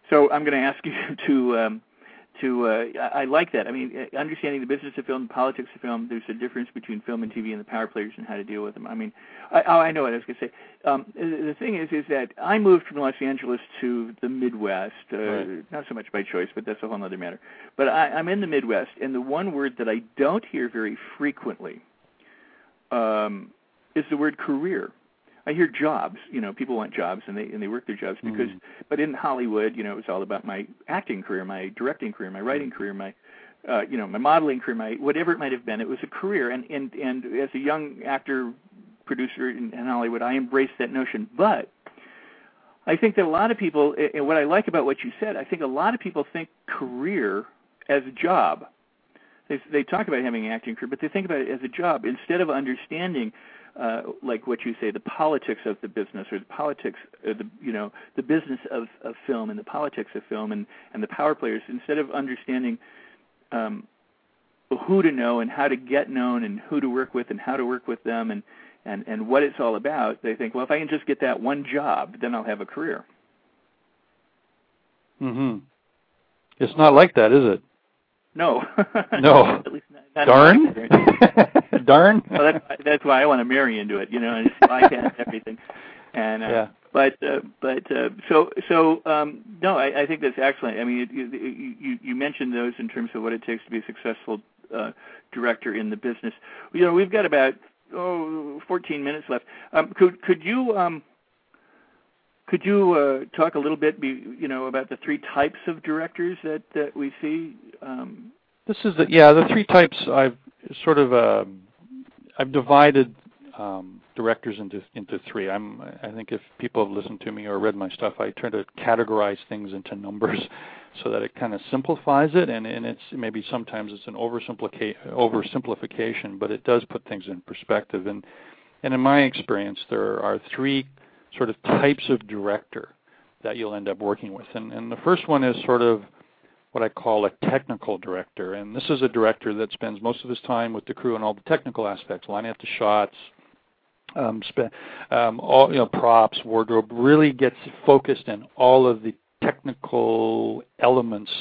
so I'm going to ask you to. Um, to uh, I I like that. I mean, uh, understanding the business of film, the politics of film. There's a difference between film and TV and the power players and how to deal with them. I mean, I, oh, I know what I was going to say. Um, the the thing is, is that I moved from Los Angeles to the Midwest, uh, Right. not so much by choice, but that's a whole other matter. But I, I'm in the Midwest, and the one word that I don't hear very frequently um, is the word career. I hear jobs. You know, people want jobs, and they and they work their jobs because. Mhm. But in Hollywood, you know, it was all about my acting career, my directing career, my writing career, my uh, you know, my modeling career, my whatever it might have been. It was a career, and and and as a young actor, producer in, in Hollywood, I embraced that notion. But I think that a lot of people, and what I like about what you said, I think a lot of people think career as a job. They they talk about having an acting career, but they think about it as a job instead of understanding, uh, like what you say, the politics of the business or the politics, uh, the you know, the business of, of film and the politics of film and and the power players. Instead of understanding um, who to know and how to get known and who to work with and how to work with them and and and what it's all about, they think, well, if I can just get that one job, then I'll have a career. mhm it's not like that is it No. No. At least not, not darn. darn well, that's that's why I want to marry into it, you know, and just bypass everything. And uh, Yeah. but uh, but uh, so so um, no, I, I think that's excellent. I mean, you, you you you mentioned those in terms of what it takes to be a successful uh, director in the business. You know, we've got about oh 14 minutes left. Um, could could you um, could you uh, talk a little bit, be, you know, about the three types of directors that that we see? Um, This is the yeah the three types I've sort of uh, I've divided um, directors into into three. I'm I think if people have listened to me or read my stuff, I try to categorize things into numbers so that it kind of simplifies it and and it's maybe sometimes it's an oversimplification, but it does put things in perspective. And and in my experience, there are three sort of types of director that you'll end up working with, and and the first one is sort of what I call a technical director. And this is a director that spends most of his time with the crew on all the technical aspects, lining up the shots, um, spe- um, all you know, props, wardrobe. Really gets focused in all of the technical elements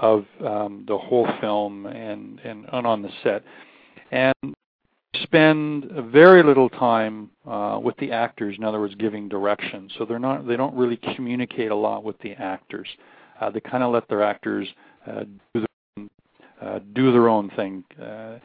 of um, the whole film and, and and on the set, and spend very little time uh, with the actors. In other words, giving direction. So they're not they don't really communicate a lot with the actors. Uh, they kind of let their actors uh, do their own, uh, do their own thing. Uh,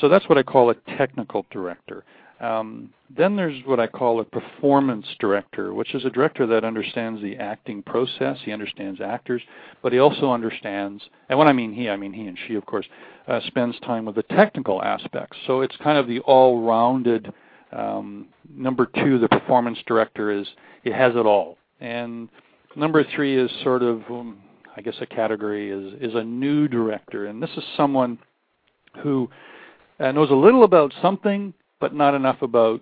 so that's what I call a technical director. Um, then there's what I call a performance director, which is a director that understands the acting process. He understands actors, but he also understands, and when I mean he, I mean he and she, of course, uh, spends time with the technical aspects. So it's kind of the all-rounded. Um, number two, the performance director is it has it all, and number three is sort of, um, I guess, a category is is a new director, and this is someone who uh, knows a little about something but not enough about,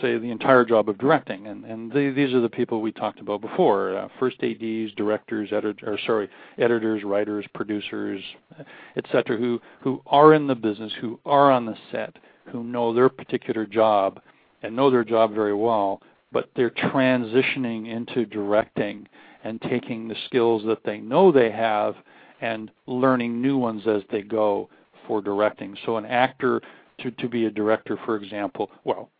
say, the entire job of directing. And, and the, these are the people we talked about before: uh, first ADs, directors, edit, or sorry, editors, writers, producers, etc., who who are in the business, who are on the set, who know their particular job and know their job very well, but they're transitioning into directing and taking the skills that they know they have and learning new ones as they go for directing. So an actor to, to be a director, for example, well,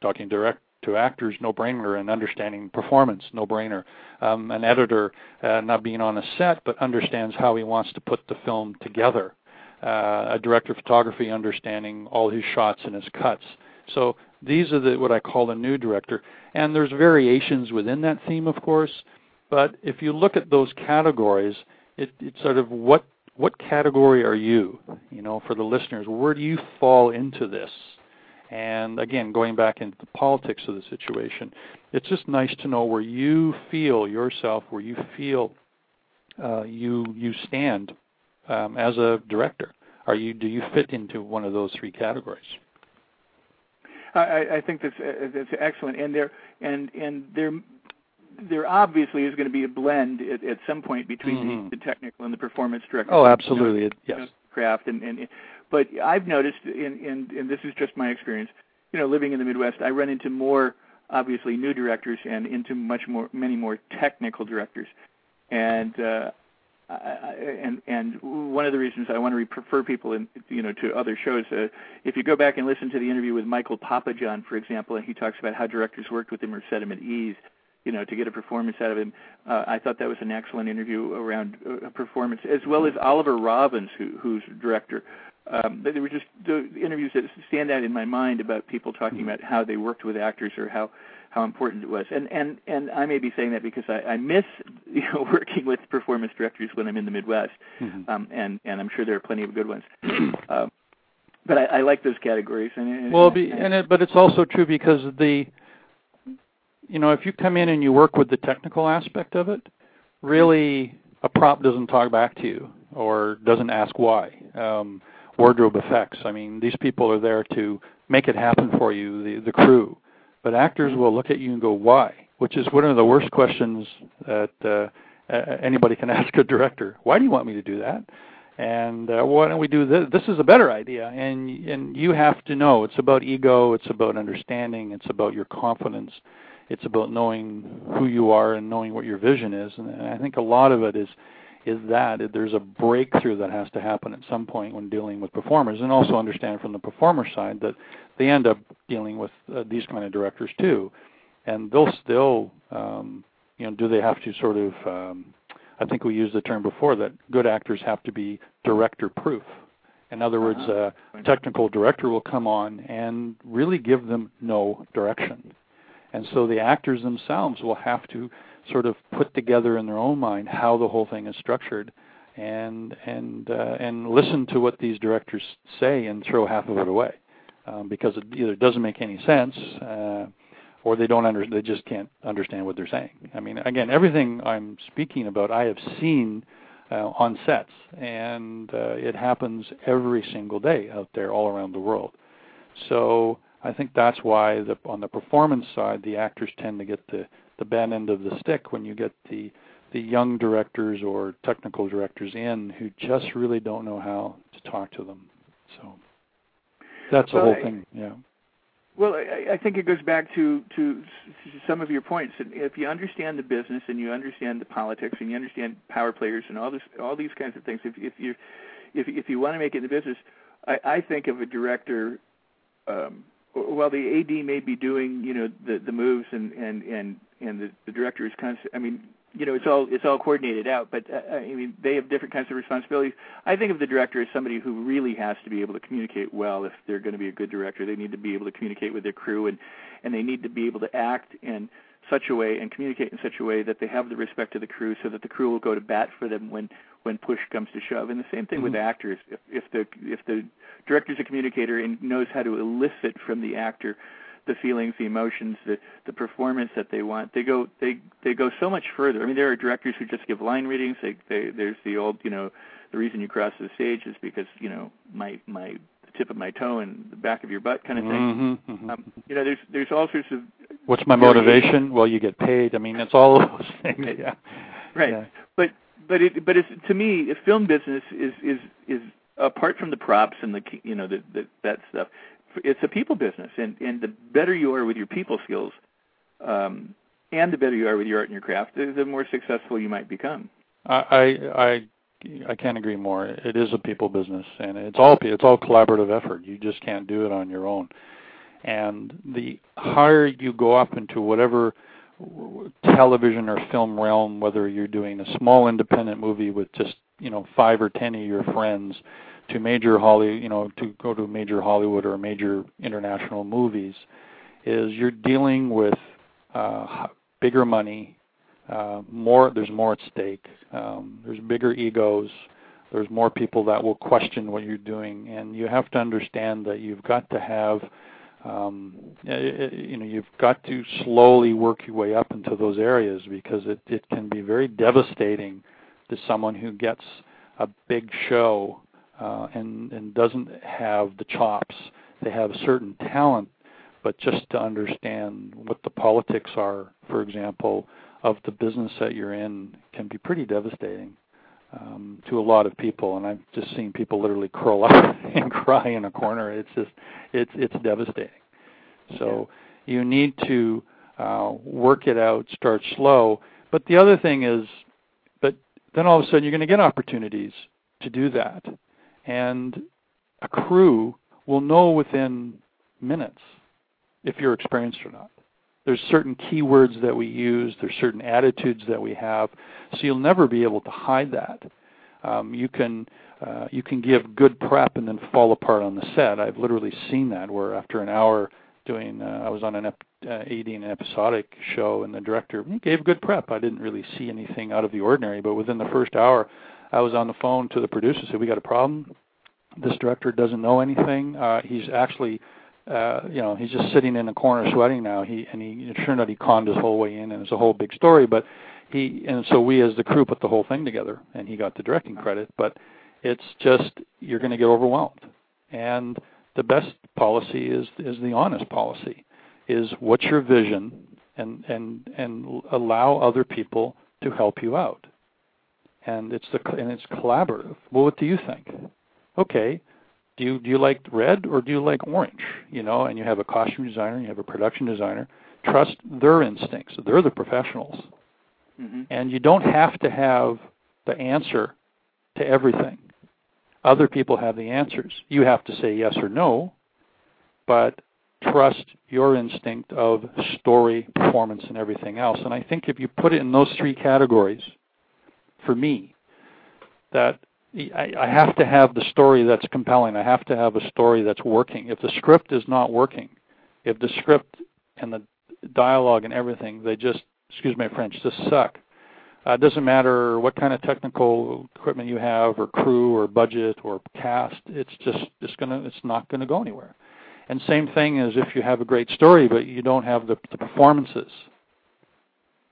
talking direct to actors, no brainer, and understanding performance, no brainer. Um, an editor, uh, not being on a set, but understands how he wants to put the film together. Uh, a director of photography, understanding all his shots and his cuts. So these are the, what I call a new director, and there's variations within that theme, of course. But if you look at those categories, it, it's sort of what what category are you? You know, for the listeners, where do you fall into this? And again, going back into the politics of the situation, it's just nice to know where you feel yourself, where you feel uh, you you stand um, as a director. Are you do you fit into one of those three categories? I, I think that's that's excellent, and there and and there there obviously is going to be a blend at, at some point between mm-hmm. the, the, technical and the performance director. Oh, absolutely. You know, yes. Craft and, and but I've noticed, in, in, and this is just my experience, you know, living in the Midwest, I run into more obviously new directors and into much more, many more technical directors, and uh, I, and and one of the reasons I want to refer people in, you know, to other shows. Uh, if you go back and listen to the interview with Michael Papajohn, for example, and he talks about how directors worked with him or set him at ease you know, to get a performance out of him. Uh, I thought that was an excellent interview around uh, performance, as well as Oliver Robins, who, who's director. Um, there were just the interviews that stand out in my mind about people talking mm-hmm. about how they worked with actors or how how important it was. And and and I may be saying that because I, I miss you know working with performance directors when I'm in the Midwest, mm-hmm. um, and and I'm sure there are plenty of good ones. um, but I, I like those categories. And, and well, be, and it, but it's also true because the you know, if you come in and you work with the technical aspect of it, really a prop doesn't talk back to you or doesn't ask why. Um, wardrobe effects. I mean, these people are there to make it happen for you, the the crew. But actors will look at you and go, "Why?" Which is one of the worst questions that uh, anybody can ask a director. Why do you want me to do that? And uh, why don't we do this? This is a better idea. And and you have to know. It's about ego. It's about understanding. It's about your confidence it's about knowing who you are and knowing what your vision is. And I think a lot of it is is that there's a breakthrough that has to happen at some point when dealing with performers, and also understand from the performer side that they end up dealing with uh, these kind of directors too, and they'll still, um, you know, do they have to sort of? Um, I think we used the term before that good actors have to be director proof. In other words, uh-huh. a technical director will come on and really give them no direction. And so the actors themselves will have to sort of put together in their own mind how the whole thing is structured and and uh, and listen to what these directors say and throw half of it away um, because it either doesn't make any sense uh, or they don't under they just can't understand what they're saying. I mean, again, everything I'm speaking about, I have seen uh, on sets, and uh, it happens every single day out there all around the world. So I think that's why the, on the performance side, the actors tend to get the, the bad end of the stick when you get the the young directors or technical directors in who just really don't know how to talk to them. So that's the whole thing. Yeah. Well, I, I think it goes back to to some of your points. If you understand the business and you understand the politics and you understand power players and all this, all these kinds of things, if if you if if you want to make it in the business, I, I think of a director um, while the AD may be doing, you know, the the moves and and and and the, the director is kind of, I mean, you know it's all it's all coordinated out. But uh, I mean, they have different kinds of responsibilities. I think of the director as somebody who really has to be able to communicate well. If they're going to be a good director, they need to be able to communicate with their crew, and and they need to be able to act in such a way and communicate in such a way that they have the respect of the crew, so that the crew will go to bat for them when when push comes to shove. And the same thing mm-hmm. with actors. If if the if the director's a communicator and knows how to elicit from the actor the feelings, the emotions, the the performance that they want. They go they they go so much further. I mean, there are directors who just give line readings. They, they there's the old you know the reason you cross the stage is because you know my my the tip of my toe and the back of your butt kind of thing. Mm-hmm, mm-hmm. Um, you know, there's there's all sorts of. What's my motivation? Well, you get paid. I mean, it's all those things. Yeah. Right. Yeah. But but it but it's to me, a film business is is is apart from the props and the you know the, the that stuff it's a people business, and and the better you are with your people skills, um, and the better you are with your art and your craft, the, the more successful you might become. I I I can't agree more. It is a people business, and it's all it's all collaborative effort. You just can't do it on your own. And the higher you go up into whatever television or film realm, whether you're doing a small independent movie with just you know five or ten of your friends, to major Holly, you know, to go to major Hollywood or major international movies, is you're dealing with uh, bigger money, uh, more. There's more at stake. Um, there's bigger egos. There's more people that will question what you're doing, and you have to understand that you've got to have, um, you know, you've got to slowly work your way up into those areas because it it can be very devastating to someone who gets a big show uh, and and doesn't have the chops. They have certain talent, but just to understand what the politics are, for example, of the business that you're in, can be pretty devastating um, to a lot of people. And I've just seen people literally curl up and cry in a corner. It's just it's it's devastating. So yeah. you need to uh, work it out, start slow. But the other thing is, but then all of a sudden you're going to get opportunities to do that and a crew will know within minutes if you're experienced or not. There's certain keywords that we use, there's certain attitudes that we have, so you'll never be able to hide that. Um, you can uh, you can give good prep and then fall apart on the set. I've literally seen that where after an hour doing, uh, I was on an ep- uh, AD an episodic show, and the director gave good prep. I didn't really see anything out of the ordinary, but within the first hour, I was on the phone to the producer, said, "We got a problem. This director doesn't know anything. Uh, he's actually, uh, you know, he's just sitting in a corner sweating now. He and he it turned out he conned his whole way in, and it's a whole big story. But he and so we as the crew put the whole thing together, and he got the directing credit. But it's just you're going to get overwhelmed, and the best policy is is the honest policy. Is what's your vision, and and and allow other people to help you out and it's the and it's collaborative. Well, what do you think? Okay, do you do you like red or do you like orange? You know, and you have a costume designer, you have a production designer. Trust their instincts. They're the professionals, mm-hmm. and you don't have to have the answer to everything. Other people have the answers. You have to say yes or no, but trust your instinct of story, performance, and everything else. And I think if you put it in those three categories for me that I, I have to have the story that's compelling. I have to have a story that's working. If the script is not working, if the script and the dialogue and everything, they just, excuse my French, just suck. Uh, it doesn't matter what kind of technical equipment you have, or crew, or budget, or cast. It's just, it's gonna, it's not gonna go anywhere. And same thing as if you have a great story, but you don't have the, the performances,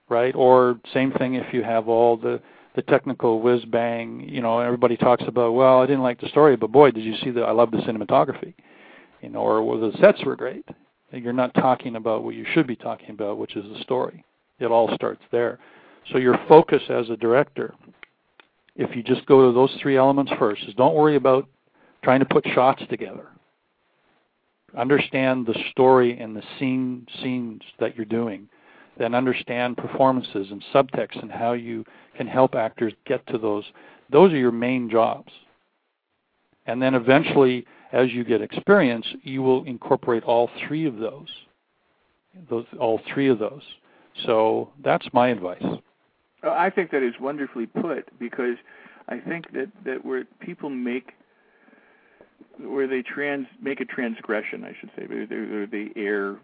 right? Or same thing if you have all the the technical whiz bang. You know, everybody talks about, well, I didn't like the story, but boy, did you see the? I love the cinematography. You know, or well, the sets were great. You're not talking about what you should be talking about, which is the story. It all starts there. So your focus as a director, if you just go to those three elements first, is don't worry about trying to put shots together. Understand the story and the scene scenes that you're doing then understand performances and subtext and how you can help actors get to those. Those are your main jobs. And then eventually, as you get experience, you will incorporate all three of those. Those all three of those. So that's my advice. I think that is wonderfully put because I think that that where people make where they trans make a transgression, I should say, or they err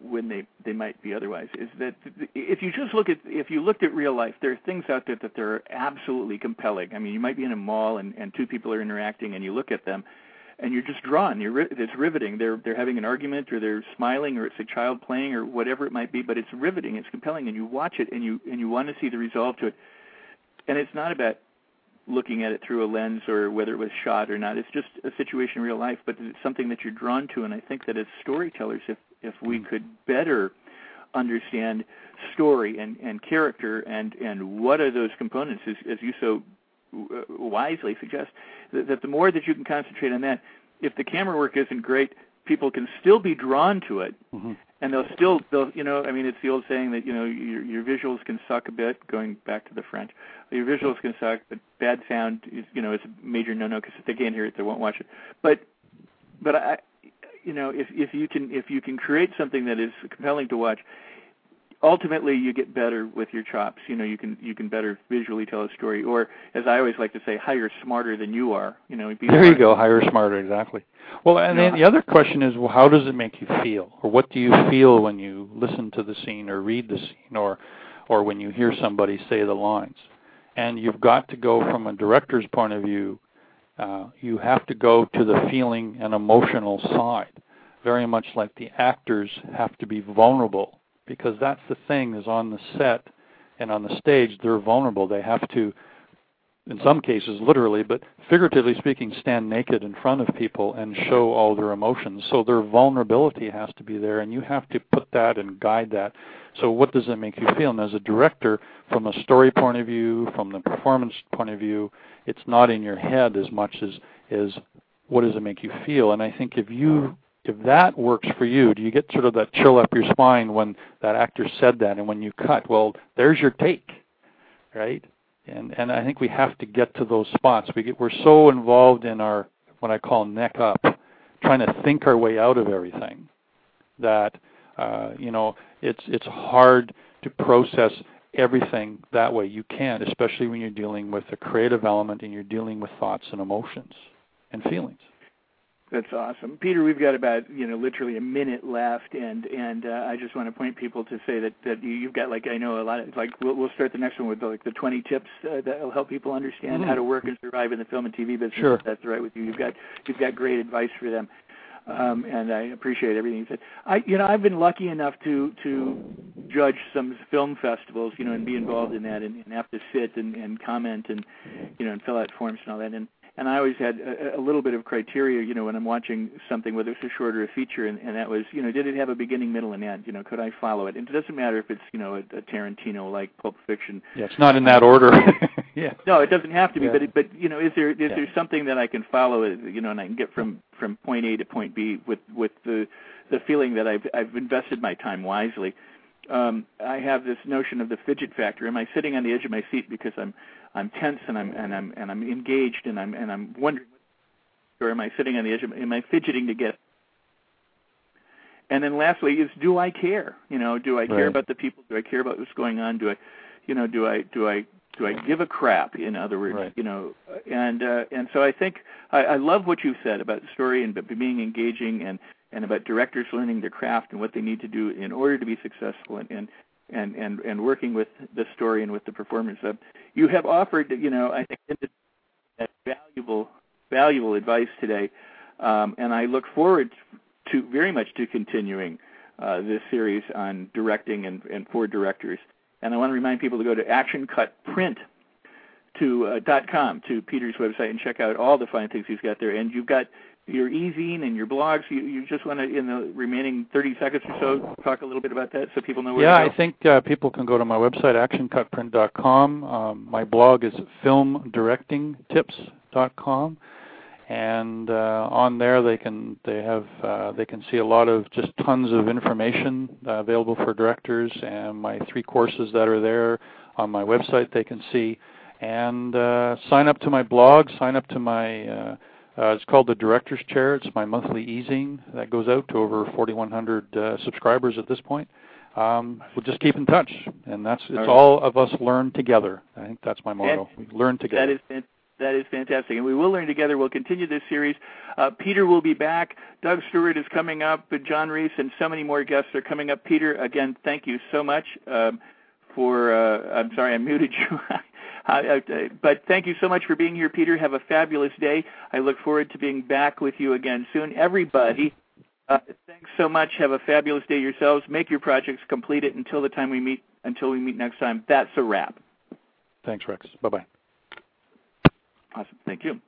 when they they might be otherwise is that if you just look at if you looked at real life there are things out there that are absolutely compelling. I mean you might be in a mall and and two people are interacting and you look at them and you're just drawn. You're it's riveting. They're they're having an argument or they're smiling or it's a child playing or whatever it might be but it's riveting. It's compelling and you watch it and you and you want to see the resolve to it. And it's not about looking at it through a lens or whether it was shot or not. It's just a situation in real life but it's something that you're drawn to. And i think that as storytellers if if we could better understand story and, and character and, and what are those components, as, as you so uh, wisely suggest, that, that the more that you can concentrate on that, if the camera work isn't great, people can still be drawn to it, mm-hmm. and they'll still, they'll, you know, I mean, it's the old saying that you know your, your visuals can suck a bit. Going back to the French, your visuals can suck, but bad sound is, you know, is a major no-no because if they can't hear it, they won't watch it. But, but I, you know if if you can if you can create something that is compelling to watch ultimately you get better with your chops. You know you can you can better visually tell a story. Or as i always like to say hire smarter than you are. You know there you go. Hire smarter. Exactly. Well and then the other question is well how does it make you feel? Or what do you feel when you listen to the scene or read the scene? Or or when you hear somebody say the lines? And you've got to go from a director's point of view uh, you have to go to the feeling and emotional side, very much like the actors have to be vulnerable, because that's the thing is on the set and on the stage they're vulnerable. They have to, in some cases literally, but figuratively speaking, stand naked in front of people and show all their emotions. So their vulnerability has to be there, and you have to put that and guide that. So what does it make you feel? And as a director, from a story point of view, from the performance point of view, it's not in your head as much as is what does it make you feel. And I think if you if that works for you, do you get sort of that chill up your spine when that actor said that and when you cut? Well, there's your take, right? And and I think we have to get to those spots. We get we're so involved in our what I call neck up, trying to think our way out of everything that uh, you know it's it's hard to process everything that way. You can't, especially when you're dealing with a creative element and you're dealing with thoughts and emotions and feelings. That's awesome, Peter. We've got about you know literally a minute left, and and uh, I just want to point people to say that that you've got like I know a lot of like we'll, we'll start the next one with like the 20 tips uh, that will help people understand mm-hmm. how to work and survive in the film and TV business. Sure, if that's right with you. You've got you've got great advice for them um, and I appreciate everything you said. I, you know, I've been lucky enough to to judge some film festivals, you know, and be involved in that, and, and have to sit and, and comment, and you know, and fill out forms and all that. And and I always had a, a little bit of criteria, you know, when I'm watching something, whether it's a short or a feature, and, and that was, you know, did it have a beginning, middle, and end? You know, could I follow it? And it doesn't matter if it's, you know, a, a Tarantino like Pulp Fiction. Yeah, it's not in that order. yeah. No, it doesn't have to be, yeah. but it, but you know, is there is yeah. there something that I can follow, you know, and I can get from from point A to point B with with the the feeling that I've I've invested my time wisely. Um, I have this notion of the fidget factor. Am I sitting on the edge of my seat because I'm I'm tense and I'm and I'm and I'm engaged and I'm and I'm wondering, or am I sitting on the edge? Of, am I fidgeting to get? And then lastly is do I care? You know, do I care right. about the people? Do I care about what's going on? Do I, you know, do I do I do I give a crap? In other words, right. you know, and uh, and so I think I, I love what you said about the story and being engaging and and about directors learning their craft and what they need to do in order to be successful and and and and, and working with the story and with the performance. Uh, you have offered, you know, I think valuable valuable advice today, um, and I look forward to very much to continuing uh, this series on directing and, and for directors. And I want to remind people to go to ActionCutPrint to uh, com to Peter's website and check out all the fine things he's got there. And you've got your e-zine and your blogs. You, you just want to, in the remaining 30 seconds or so, talk a little bit about that so people know where yeah, I think uh, people can go to my website, actioncutprint.com. Um, my blog is filmdirectingtips.com. And uh, on there, they can they have uh, they can see a lot of just tons of information uh, available for directors, and my three courses that are there on my website they can see, and uh, sign up to my blog, sign up to my uh, it's called the Director's Chair. It's my monthly e-zine that goes out to over 4,100 uh, subscribers at this point. um, we'll just keep in touch, and that's it's all, all of us learn together. I think that's my motto. And we learn together. That is fantastic. That is fantastic. And we will learn together. We'll continue this series. Uh, Peter will be back. Doug Stewart is coming up. But Jon Reiss and so many more guests are coming up. Peter, again, thank you so much um, for. Uh, I'm sorry, I muted you. Uh, but thank you so much for being here, Peter. Have a fabulous day. I look forward to being back with you again soon. Everybody, uh, thanks so much. Have a fabulous day yourselves. Make your projects, complete it until the time we meet. Until we meet next time. That's a wrap. Thanks, Rex. Bye bye. Awesome. Thank you.